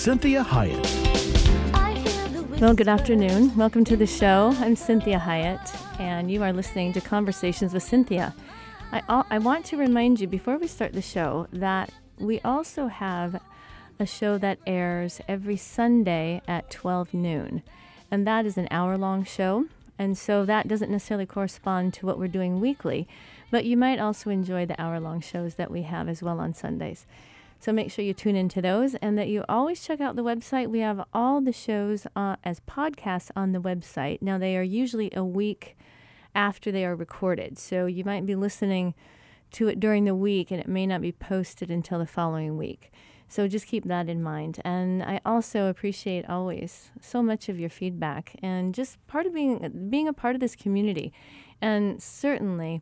Cinthia Hiett. Well, good afternoon. Welcome to the show. I'm Cinthia Hiett, and you are listening to Conversations with Cinthia. I, I want to remind you before we start the show that we also have a show that airs every Sunday at 12 noon, and that is an hour long show. And so that doesn't necessarily correspond to what we're doing weekly, but you might also enjoy the hour long shows that we have as well on Sundays. So make sure you tune into those and that you always check out the website. We have all the shows uh, as podcasts on the website. Now, they are usually a week after they are recorded. So you might be listening to it during the week and it may not be posted until the following week. So just keep that in mind. And I also appreciate always so much of your feedback and just part of being being a part of this community. And certainly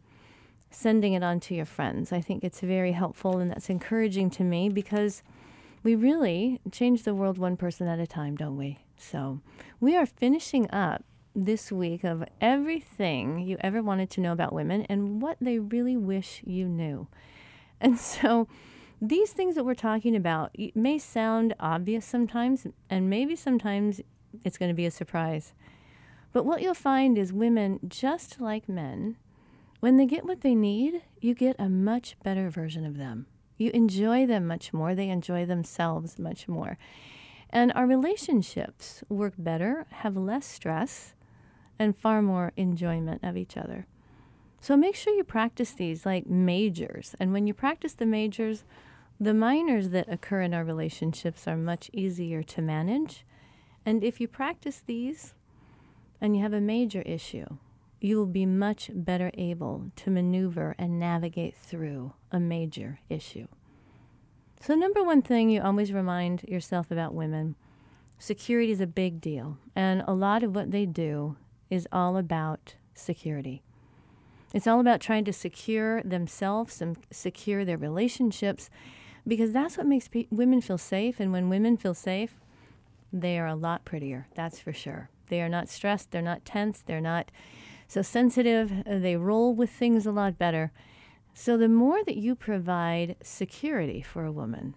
sending it on to your friends. I think it's very helpful and that's encouraging to me because we really change the world one person at a time, don't we? So we are finishing up this week of everything you ever wanted to know about women and what they really wish you knew. And so these things that we're talking about may sound obvious sometimes, and maybe sometimes it's going to be a surprise. But what you'll find is women, just like men, when they get what they need, you get a much better version of them. You enjoy them much more, they enjoy themselves much more. And our relationships work better, have less stress, and far more enjoyment of each other. So make sure you practice these like majors. And when you practice the majors, the minors that occur in our relationships are much easier to manage. And if you practice these and you have a major issue, you will be much better able to maneuver and navigate through a major issue. So, number one thing you always remind yourself about women security is a big deal. And a lot of what they do is all about security. It's all about trying to secure themselves and secure their relationships because that's what makes pe- women feel safe. And when women feel safe, they are a lot prettier, that's for sure. They are not stressed, they're not tense, they're not so sensitive, uh, they roll with things a lot better. So the more that you provide security for a woman,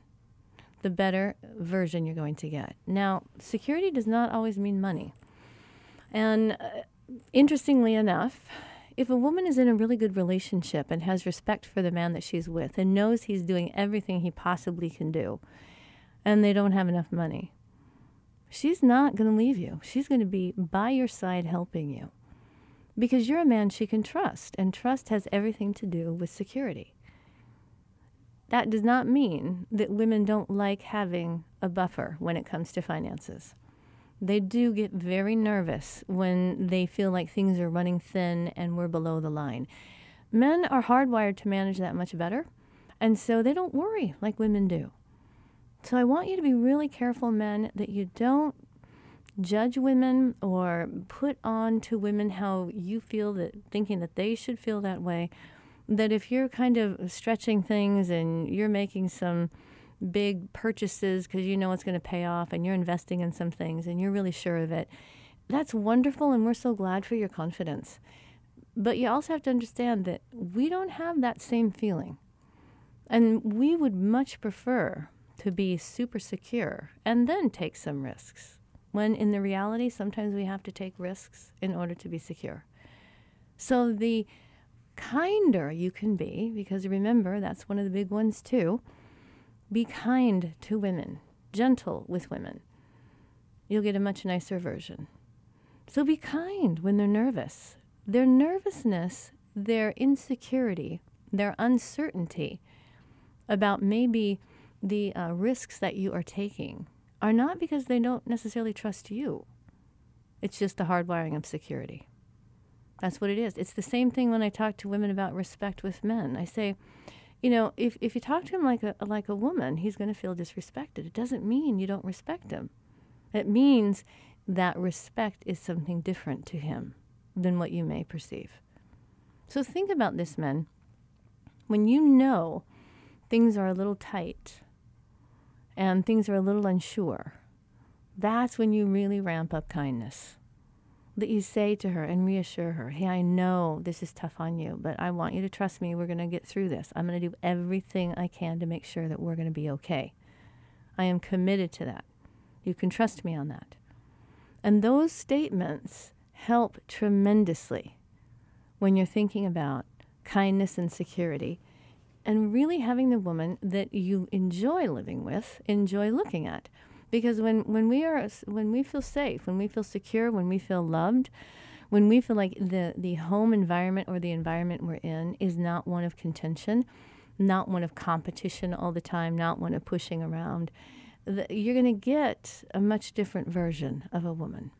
the better version you're going to get. Now, security does not always mean money. And uh, interestingly enough, if a woman is in a really good relationship and has respect for the man that she's with and knows he's doing everything he possibly can do, and they don't have enough money, she's not going to leave you. She's going to be by your side helping you because you're a man she can trust, and trust has everything to do with security. That does not mean that women don't like having a buffer when it comes to finances. They do get very nervous when they feel like things are running thin and we're below the line. Men are hardwired to manage that much better, and so they don't worry like women do. So I want you to be really careful, men, that you don't judge women or put on to women how you feel that thinking that they should feel that way that if you're kind of stretching things and you're making some big purchases because you know it's going to pay off and you're investing in some things and you're really sure of it that's wonderful and we're so glad for your confidence. But you also have to understand that we don't have that same feeling. And we would much prefer to be super secure and then take some risks when in the reality, sometimes we have to take risks in order to be secure. So the kinder you can be, because remember, that's one of the big ones too, be kind to women, gentle with women. You'll get a much nicer version. So be kind when they're nervous. Their nervousness, their insecurity, their uncertainty about maybe the uh, risks that you are taking are not because they don't necessarily trust you. It's just the hardwiring of security. That's what it is. It's the same thing when I talk to women about respect with men. I say, you know, if, if you talk to him like a, like a woman, he's going to feel disrespected. It doesn't mean you don't respect him. It means that respect is something different to him than what you may perceive. So think about this, men. When you know things are a little tight and things are a little unsure, that's when you really ramp up kindness that you say to her and reassure her, hey, I know this is tough on you, but I want you to trust me. We're going to get through this. I'm going to do everything I can to make sure that we're going to be okay. I am committed to that. You can trust me on that. And those statements help tremendously when you're thinking about kindness and security and really having the woman that you enjoy living with enjoy looking at because when, when we are when we feel safe, when we feel secure, when we feel loved, when we feel like the, the home environment or the environment we're in is not one of contention, not one of competition all the time, not one of pushing around, the, you're going to get a much different version of a woman.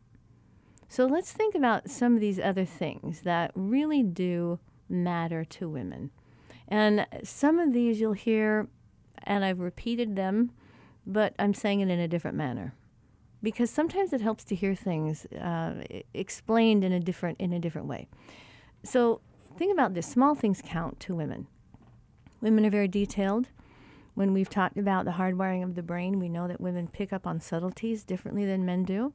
So let's think about some of these other things that really do matter to women. And some of these you'll hear, and I've repeated them but I'm saying it in a different manner because sometimes it helps to hear things uh, explained in a different in a different way. So think about this: small things count to women. Women are very detailed. When we've talked about the hardwiring of the brain, we know that women pick up on subtleties differently than men do,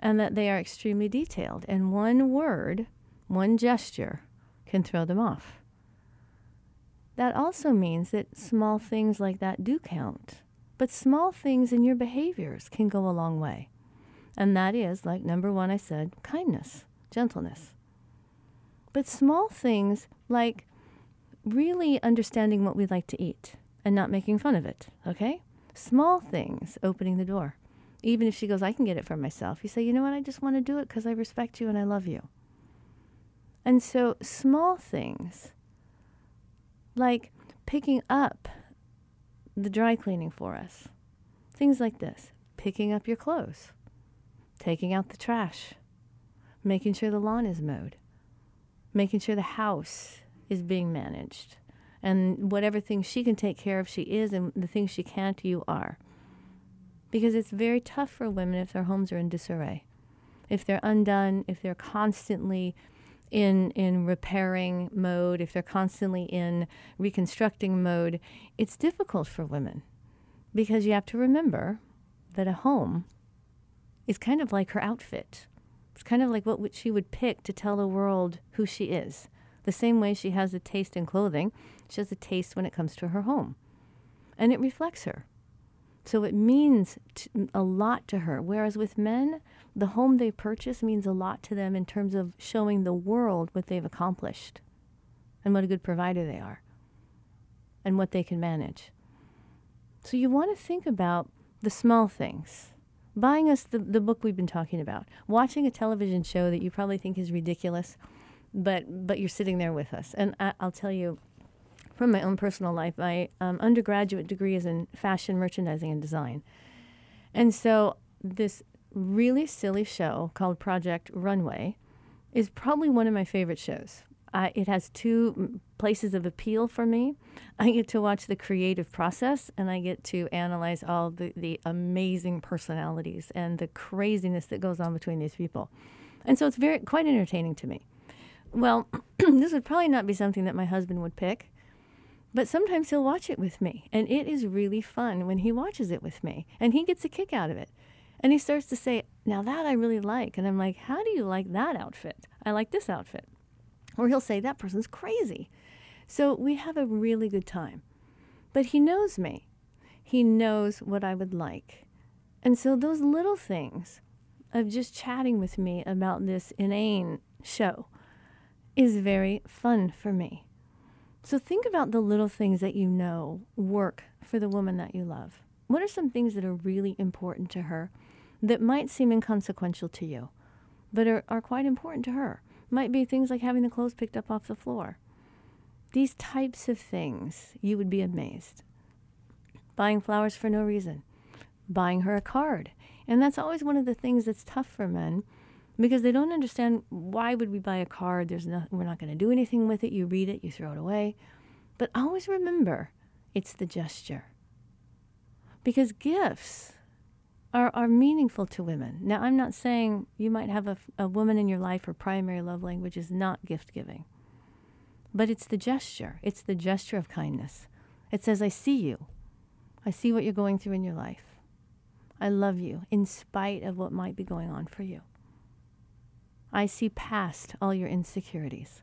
and that they are extremely detailed. And one word, one gesture, can throw them off. That also means that small things like that do count but small things in your behaviors can go a long way. And that is, like number one, I said, kindness, gentleness. But small things like really understanding what we like to eat and not making fun of it, okay? Small things, opening the door. Even if she goes, I can get it for myself, you say, you know what, I just want to do it because I respect you and I love you. And so, small things like picking up the dry cleaning for us. Things like this picking up your clothes, taking out the trash, making sure the lawn is mowed, making sure the house is being managed. And whatever things she can take care of, she is, and the things she can't, you are. Because it's very tough for women if their homes are in disarray. If they're undone, if they're constantly in in repairing mode, if they're constantly in reconstructing mode, it's difficult for women because you have to remember that a home is kind of like her outfit. It's kind of like what she would pick to tell the world who she is. The same way she has a taste in clothing, she has a taste when it comes to her home. And it reflects her. So it means a lot to her. Whereas with men, the home they purchase means a lot to them in terms of showing the world what they've accomplished and what a good provider they are and what they can manage. So you want to think about the small things. Buying us the, the book we've been talking about, watching a television show that you probably think is ridiculous, but, but you're sitting there with us. And I, will tell you, from my own personal life, my um, undergraduate degree is in fashion merchandising and design. And so this really silly show called Project Runway is probably one of my favorite shows. Uh, it has two places of appeal for me. I get to watch the creative process and I get to analyze all the, the amazing personalities and the craziness that goes on between these people. And so it's very quite entertaining to me. Well, this would probably not be something that my husband would pick, but sometimes he'll watch it with me. And it is really fun when he watches it with me. And he gets a kick out of it. And he starts to say, Now that I really like. And I'm like, How do you like that outfit? I like this outfit. Or he'll say, That person's crazy. So we have a really good time. But he knows me, he knows what I would like. And so those little things of just chatting with me about this inane show is very fun for me. So think about the little things that you know work for the woman that you love. What are some things that are really important to her that might seem inconsequential to you, but are, are quite important to her? Might be things like having the clothes picked up off the floor. These types of things, you would be amazed. Buying flowers for no reason, buying her a card. And that's always one of the things that's tough for men because they don't understand why would we buy a card there's no, we're not going to do anything with it you read it you throw it away But always remember it's the gesture. Because gifts are, are meaningful to women. Now, I'm not saying you might have a, a woman in your life her primary love language is not gift giving, but it's the gesture. It's the gesture of kindness. It says, I see you. I see what you're going through in your life. I love you in spite of what might be going on for you. I see past all your insecurities.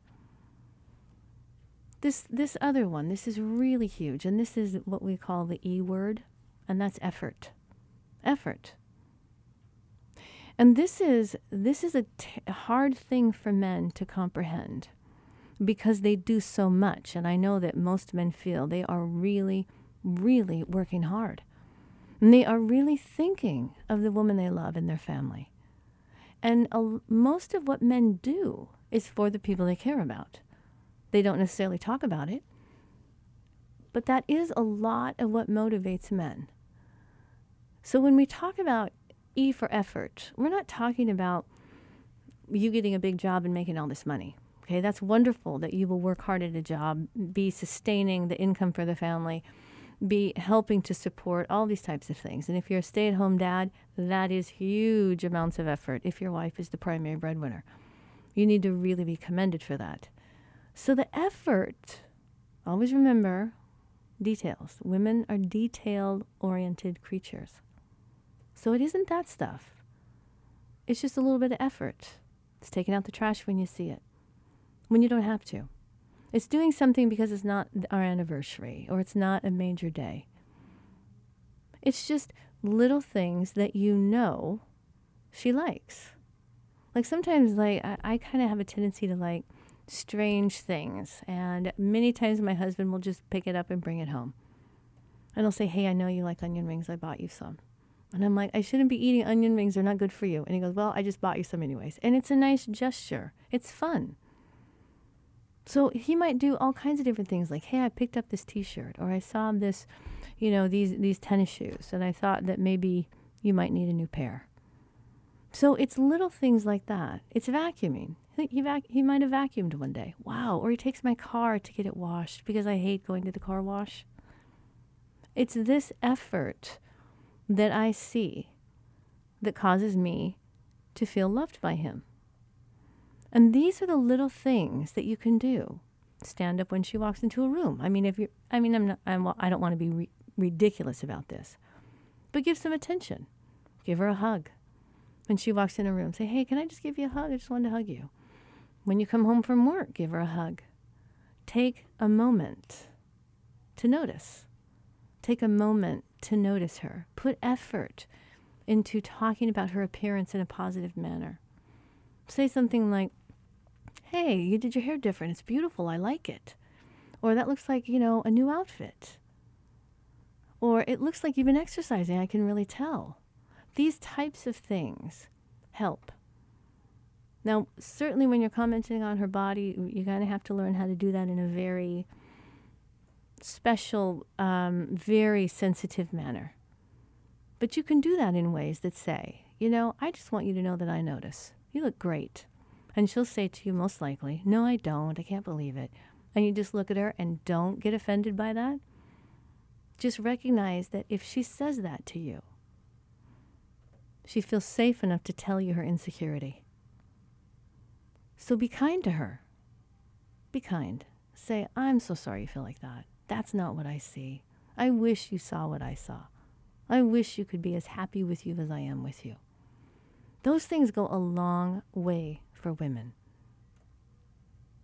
This, this other one, this is really huge, and this is what we call the E word, and that's effort. Effort. And this is, this is a t- hard thing for men to comprehend because they do so much. And I know that most men feel they are really, really working hard. And they are really thinking of the woman they love and their family. And uh, most of what men do is for the people they care about. They don't necessarily talk about it, but that is a lot of what motivates men. So when we talk about E for effort, we're not talking about you getting a big job and making all this money. Okay, that's wonderful that you will work hard at a job, be sustaining the income for the family, be helping to support all these types of things. And if you're a stay at home dad, that is huge amounts of effort if your wife is the primary breadwinner. You need to really be commended for that. So the effort, always remember details. Women are detail oriented creatures. So it isn't that stuff. It's just a little bit of effort. It's taking out the trash when you see it when you don't have to. It's doing something because it's not our anniversary or it's not a major day. It's just little things that you know she likes. Like sometimes, like I, I kind of have a tendency to like strange things, and many times my husband will just pick it up and bring it home, and he'll say, "Hey, I know you like onion rings. I bought you some." And I'm like, I shouldn't be eating onion rings. They're not good for you. And he goes, Well, I just bought you some anyways. And it's a nice gesture. It's fun. So he might do all kinds of different things like, hey, I picked up this t-shirt or I saw this, you know, these these tennis shoes and I thought that maybe you might need a new pair. So it's little things like that. It's vacuuming. He, vac- he might have vacuumed one day. Wow. Or he takes my car to get it washed because I hate going to the car wash. It's this effort that I see that causes me to feel loved by him. And these are the little things that you can do. Stand up when she walks into a room. I mean, if you, I mean, I'm not, I'm, I don't want to be re- ridiculous about this, but give some attention. Give her a hug. When she walks in a room, say, hey, can I just give you a hug? I just wanted to hug you. When you come home from work, give her a hug. Take a moment to notice. Take a moment to notice her. Put effort into talking about her appearance in a positive manner. Say something like, hey, you did your hair different. It's beautiful. I like it. Or that looks like, you know, a new outfit. Or it looks like you've been exercising. I can really tell. These types of things help. Now, certainly when you're commenting on her body, you're going to have to learn how to do that in a very special, um, very sensitive manner. But you can do that in ways that say, you know, I just want you to know that I notice. You look great. And she'll say to you, most likely, No, I don't. I can't believe it. And you just look at her and don't get offended by that. Just recognize that if she says that to you, she feels safe enough to tell you her insecurity. So be kind to her. Be kind. Say, I'm so sorry you feel like that. That's not what I see. I wish you saw what I saw. I wish you could be as happy with you as I am with you. Those things go a long way for women.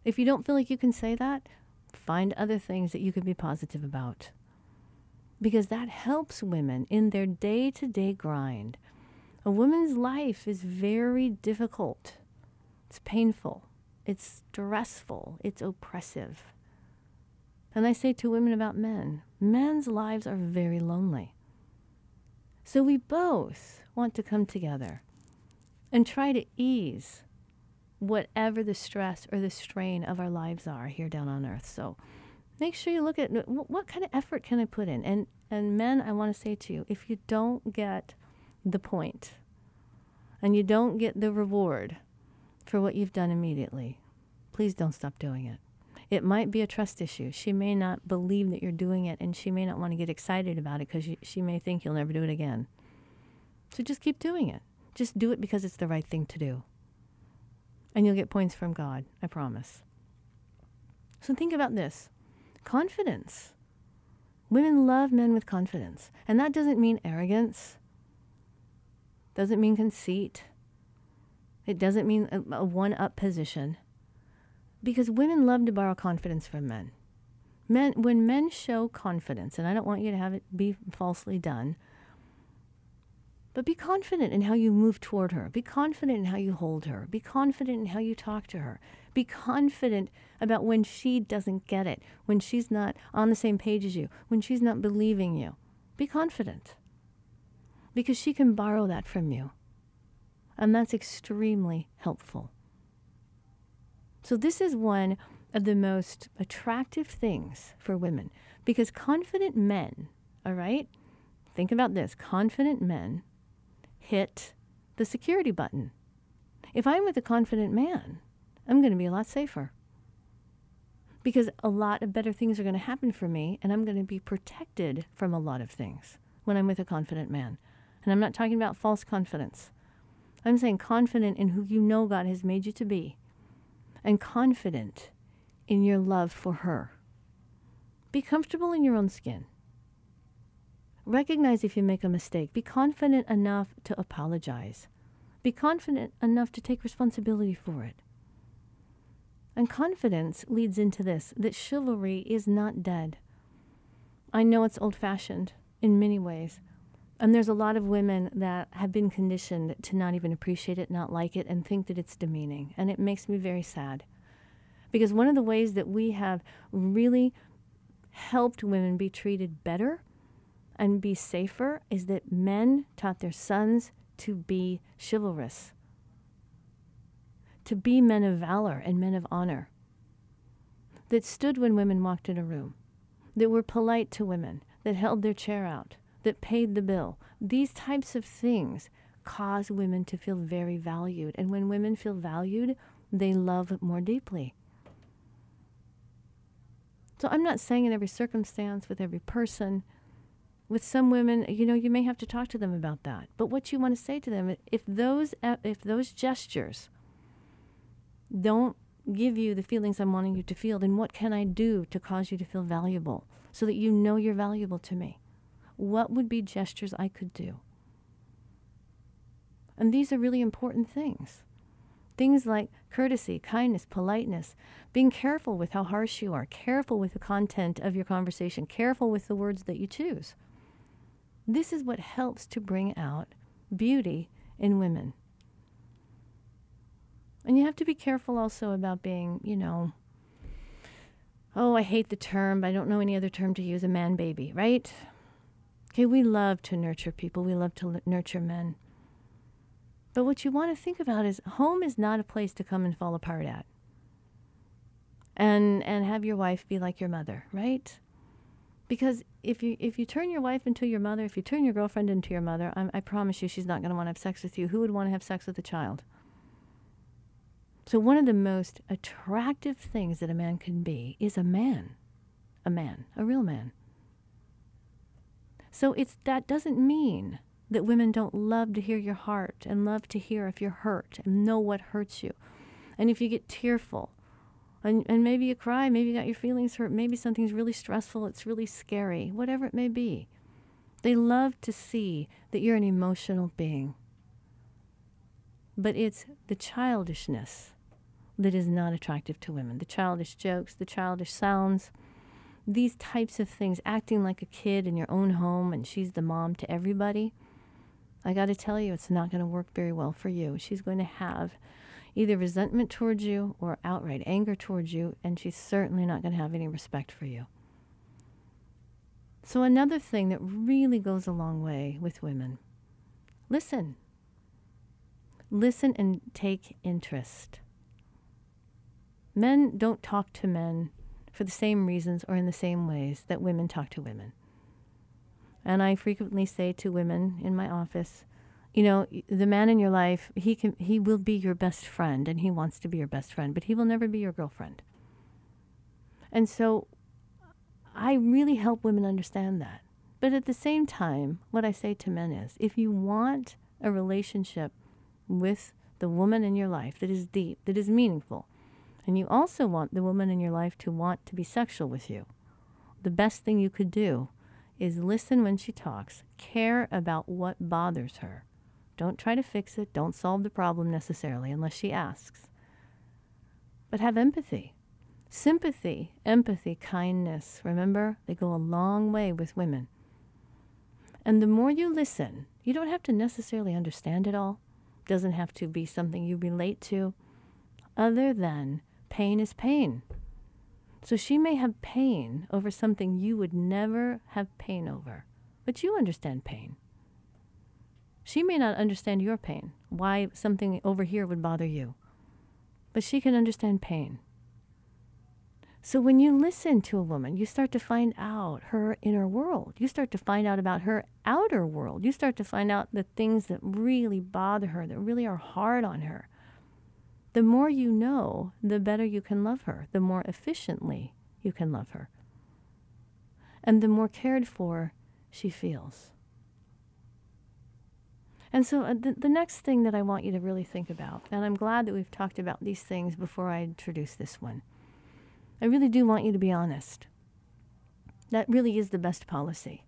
If you don't feel like you can say that, find other things that you can be positive about. Because that helps women in their day to day grind. A woman's life is very difficult. It's painful. It's stressful. It's oppressive. And I say to women about men men's lives are very lonely. So we both want to come together and try to ease whatever the stress or the strain of our lives are here down on earth. So make sure you look at what kind of effort can I put in. And and men, I want to say to you, if you don't get the point and you don't get the reward for what you've done immediately, please don't stop doing it. It might be a trust issue. She may not believe that you're doing it, and she may not want to get excited about it because she, may think you'll never do it again. So just keep doing it. Just do it because it's the right thing to do. And you'll get points from God, I promise. So think about this confidence. Women love men with confidence. And that doesn't mean arrogance, doesn't mean conceit, it doesn't mean a, a one up position. Because women love to borrow confidence from men. Men, when men show confidence, and I don't want you to have it be falsely done, but be confident in how you move toward her. Be confident in how you hold her. Be confident in how you talk to her. Be confident about when she doesn't get it, when she's not on the same page as you, when she's not believing you. Be confident. Because she can borrow that from you. And that's extremely helpful. So, this is one of the most attractive things for women because confident men, all right? Think about this confident men hit the security button. If I'm with a confident man, I'm going to be a lot safer because a lot of better things are going to happen for me and I'm going to be protected from a lot of things when I'm with a confident man. And I'm not talking about false confidence. I'm saying confident in who you know God has made you to be and confident in your love for her. Be comfortable in your own skin. Recognize if you make a mistake. Be confident enough to apologize. Be confident enough to take responsibility for it. And confidence leads into this that chivalry is not dead. I know it's old fashioned in many ways. And there's a lot of women that have been conditioned to not even appreciate it, not like it, and think that it's demeaning. And it makes me very sad. Because one of the ways that we have really helped women be treated better and be safer is that men taught their sons to be chivalrous, to be men of valor and men of honor, that stood when women walked in a room, that were polite to women, that held their chair out, that paid the bill. These types of things cause women to feel very valued. And when women feel valued, they love more deeply. So I'm not saying in every circumstance, with every person, with some women, you know, you may have to talk to them about that. But what you want to say to them, if those uh, if those gestures don't give you the feelings I'm wanting you to feel, then what can I do to cause you to feel valuable so that you know you're valuable to me? What would be gestures I could do? And these are really important things. Things like courtesy, kindness, politeness, being careful with how harsh you are, careful with the content of your conversation, careful with the words that you choose. This is what helps to bring out beauty in women. And you have to be careful also about being, you know, oh, I hate the term, but I don't know any other term to use, a man baby, right? Okay, we love to nurture people, we love to nurture men. But what you want to think about is home is not a place to come and fall apart at. And and have your wife be like your mother, right? Because if you if you turn your wife into your mother, if you turn your girlfriend into your mother, I, I promise you she's not going to want to have sex with you. Who would want to have sex with a child? So one of the most attractive things that a man can be is a man, a man, a real man. So it's that doesn't mean that women don't love to hear your heart and love to hear if you're hurt and know what hurts you. And if you get tearful and, and maybe you cry, maybe you got your feelings hurt, maybe something's really stressful, it's really scary, whatever it may be. They love to see that you're an emotional being. But it's the childishness that is not attractive to women. The childish jokes, the childish sounds, these types of things, acting like a kid in your own home and she's the mom to everybody. I got to tell you, it's not going to work very well for you. She's going to have either resentment towards you or outright anger towards you, and she's certainly not going to have any respect for you. So, another thing that really goes a long way with women listen. Listen and take interest. Men don't talk to men for the same reasons or in the same ways that women talk to women. And I frequently say to women in my office, you know, the man in your life, he can he will be your best friend and he wants to be your best friend, but he will never be your girlfriend. And so I really help women understand that. But at the same time, what I say to men is if you want a relationship with the woman in your life that is deep, that is meaningful, and you also want the woman in your life to want to be sexual with you, the best thing you could do is listen when she talks, care about what bothers her. Don't try to fix it, don't solve the problem necessarily unless she asks. But have empathy. Sympathy, empathy, kindness, remember, they go a long way with women. And the more you listen, you don't have to necessarily understand it all. It doesn't have to be something you relate to, other than pain is pain. So she may have pain over something you would never have pain over, but you understand pain. She may not understand your pain, why something over here would bother you, but she can understand pain. So when you listen to a woman, you start to find out her inner world. You start to find out about her outer world. You start to find out the things that really bother her, that really are hard on her. The more you know, the better you can love her, the more efficiently you can love her, and the more cared for she feels. And so, uh, the, the next thing that I want you to really think about, and I'm glad that we've talked about these things before I introduce this one, I really do want you to be honest. That really is the best policy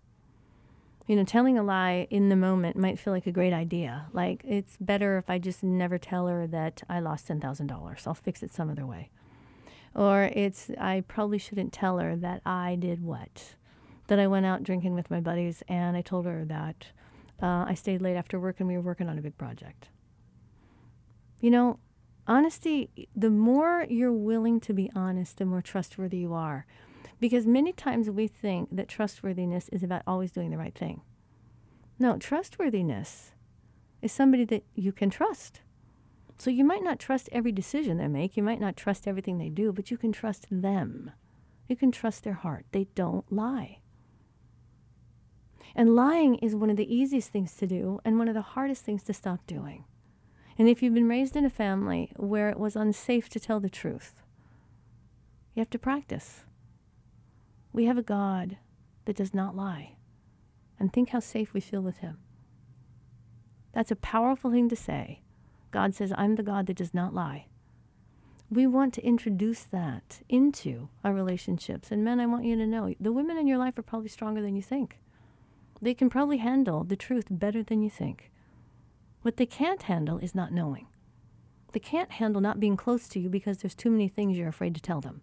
you know, telling a lie in the moment might feel like a great idea. Like, it's better if I just never tell her that I lost $10,000. I'll fix it some other way. Or it's, I probably shouldn't tell her that I did what? That I went out drinking with my buddies and I told her that uh, I stayed late after work and we were working on a big project. You know, honesty, the more you're willing to be honest, the more trustworthy you are. Because many times we think that trustworthiness is about always doing the right thing. No, trustworthiness is somebody that you can trust. So you might not trust every decision they make, you might not trust everything they do, but you can trust them. You can trust their heart. They don't lie. And lying is one of the easiest things to do and one of the hardest things to stop doing. And if you've been raised in a family where it was unsafe to tell the truth, you have to practice. We have a God that does not lie. And think how safe we feel with him. That's a powerful thing to say. God says, I'm the God that does not lie. We want to introduce that into our relationships. And men, I want you to know the women in your life are probably stronger than you think. They can probably handle the truth better than you think. What they can't handle is not knowing. They can't handle not being close to you because there's too many things you're afraid to tell them.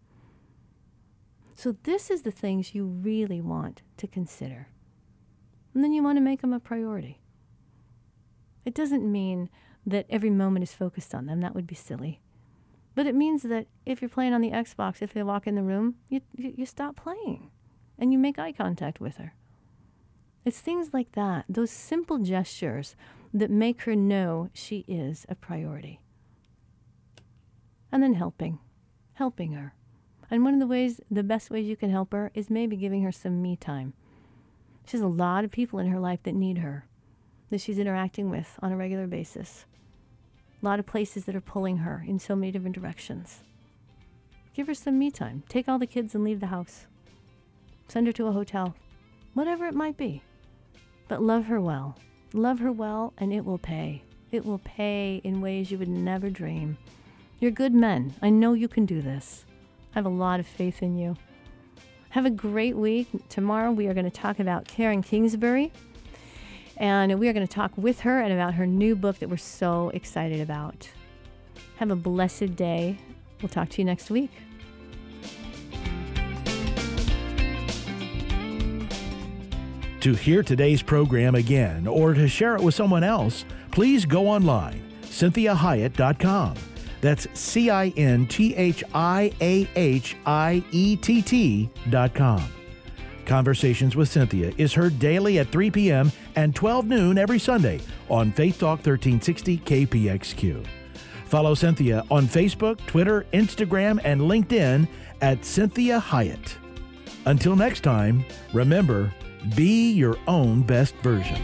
So, this is the things you really want to consider. And then you want to make them a priority. It doesn't mean that every moment is focused on them, that would be silly. But it means that if you're playing on the Xbox, if they walk in the room, you, you, you stop playing and you make eye contact with her. It's things like that, those simple gestures that make her know she is a priority. And then helping, helping her. And one of the ways, the best ways you can help her is maybe giving her some me time. She has a lot of people in her life that need her, that she's interacting with on a regular basis. A lot of places that are pulling her in so many different directions. Give her some me time. Take all the kids and leave the house. Send her to a hotel. Whatever it might be. But love her well. Love her well, and it will pay. It will pay in ways you would never dream. You're good men. I know you can do this. I have a lot of faith in you. Have a great week. Tomorrow we are going to talk about Karen Kingsbury. And we are going to talk with her and about her new book that we're so excited about. Have a blessed day. We'll talk to you next week. To hear today's program again or to share it with someone else, please go online, cinthiahiett.com. That's C I N T H I A H I E T T dot com. Conversations with Cinthia is heard daily at 3 p.m. and 12 noon every Sunday on Faith Talk 1360 KPXQ. Follow Cinthia on Facebook, Twitter, Instagram, and LinkedIn at Cinthia Hiett. Until next time, remember, be your own best version.